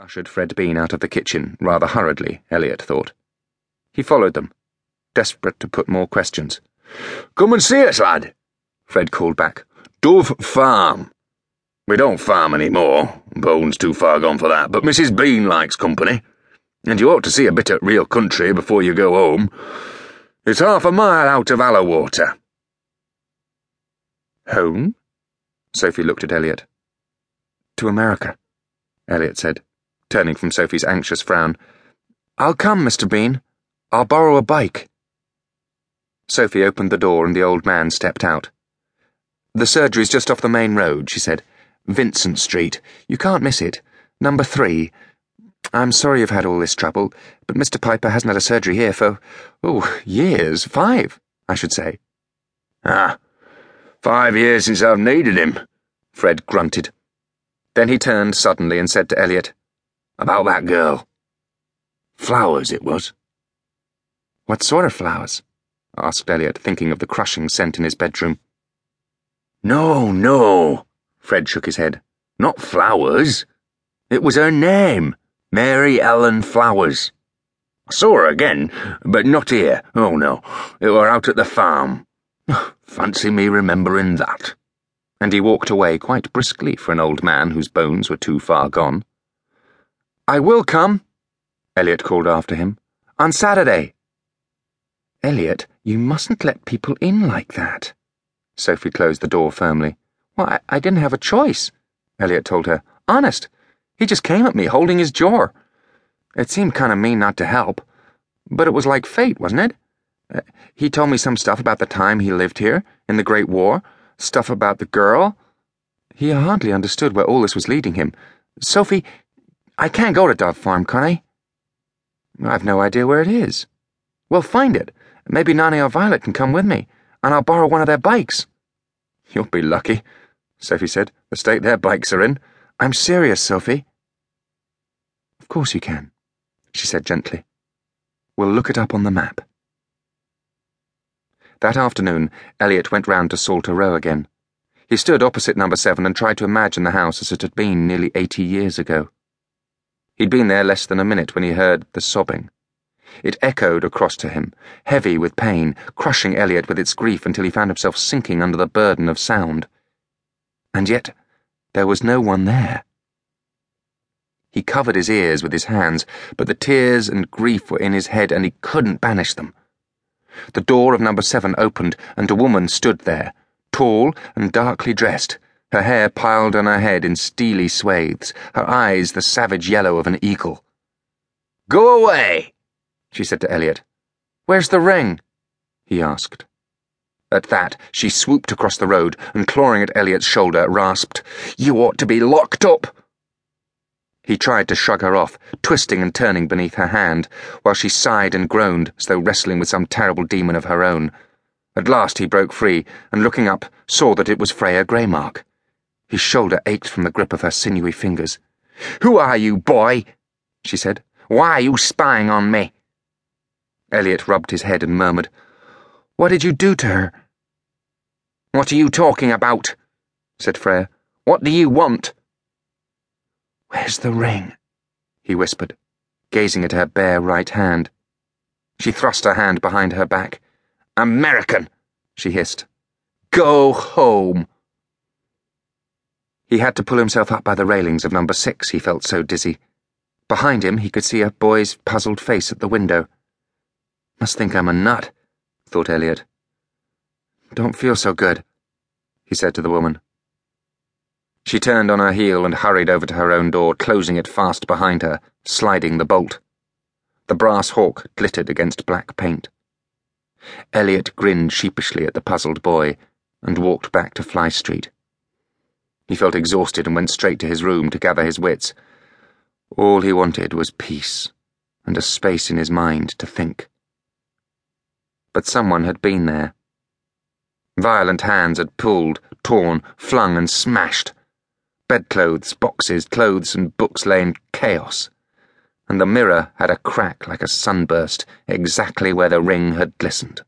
ushered Fred Bean out of the kitchen, rather hurriedly, Elliot thought. He followed them, desperate to put more questions. Come and see us, lad, Fred called back. Dove Farm. We don't farm any more. Bone's too far gone for that, but Mrs. Bean likes company. And you ought to see a bit of real country before you go home. It's half a mile out of Allawater. Home? Sophie looked at Elliot. To America, Elliot said turning from Sophie's anxious frown. I'll come, Mr. Bean. I'll borrow a bike. Sophie opened the door and the old man stepped out. The surgery's just off the main road, she said. Vincent Street. You can't miss it. Number three. I'm sorry you've had all this trouble, but Mr. Piper hasn't had a surgery here for, oh, years. Five, I should say. Ah, five years since I've needed him, Fred grunted. Then he turned suddenly and said to Elliot, about that girl. Flowers, it was. What sort of flowers? asked Elliot, thinking of the crushing scent in his bedroom. No, no, Fred shook his head. Not flowers. It was her name, Mary Ellen Flowers. I saw her again, but not here. Oh, no. It were out at the farm. Fancy me remembering that. And he walked away quite briskly for an old man whose bones were too far gone. I will come, Elliot called after him. On Saturday. Elliot, you mustn't let people in like that. Sophie closed the door firmly. I, I didn't have a choice, Elliot told her. Honest. He just came at me, holding his jaw. It seemed kind of mean not to help, but it was like fate, wasn't it? Uh, he told me some stuff about the time he lived here, in the Great War, stuff about the girl. He hardly understood where all this was leading him. Sophie, I can't go to Dove Farm, can I? I've no idea where it is. We'll find it. Maybe Nanny or Violet can come with me, and I'll borrow one of their bikes. You'll be lucky, Sophie said, the state their bikes are in. I'm serious, Sophie. Of course you can, she said gently. We'll look it up on the map. That afternoon, Elliot went round to Salter Row again. He stood opposite number seven and tried to imagine the house as it had been nearly eighty years ago. He'd been there less than a minute when he heard the sobbing. It echoed across to him, heavy with pain, crushing Elliot with its grief until he found himself sinking under the burden of sound. And yet, there was no one there. He covered his ears with his hands, but the tears and grief were in his head and he couldn't banish them. The door of number seven opened and a woman stood there, tall and darkly dressed her hair piled on her head in steely swathes, her eyes the savage yellow of an eagle. Go away, she said to Elliot. Where's the ring? he asked. At that, she swooped across the road and, clawing at Elliot's shoulder, rasped, You ought to be locked up! He tried to shrug her off, twisting and turning beneath her hand, while she sighed and groaned as though wrestling with some terrible demon of her own. At last he broke free, and looking up, saw that it was Freya Greymark. His shoulder ached from the grip of her sinewy fingers. Who are you, boy? she said. Why are you spying on me? Elliot rubbed his head and murmured, What did you do to her? What are you talking about? said Freya. What do you want? Where's the ring? he whispered, gazing at her bare right hand. She thrust her hand behind her back. American, she hissed. Go home. He had to pull himself up by the railings of number six, he felt so dizzy. Behind him, he could see a boy's puzzled face at the window. Must think I'm a nut, thought Elliot. Don't feel so good, he said to the woman. She turned on her heel and hurried over to her own door, closing it fast behind her, sliding the bolt. The brass hawk glittered against black paint. Elliot grinned sheepishly at the puzzled boy and walked back to Fly Street. He felt exhausted and went straight to his room to gather his wits. All he wanted was peace and a space in his mind to think. But someone had been there. Violent hands had pulled, torn, flung, and smashed. Bedclothes, boxes, clothes, and books lay in chaos. And the mirror had a crack like a sunburst, exactly where the ring had glistened.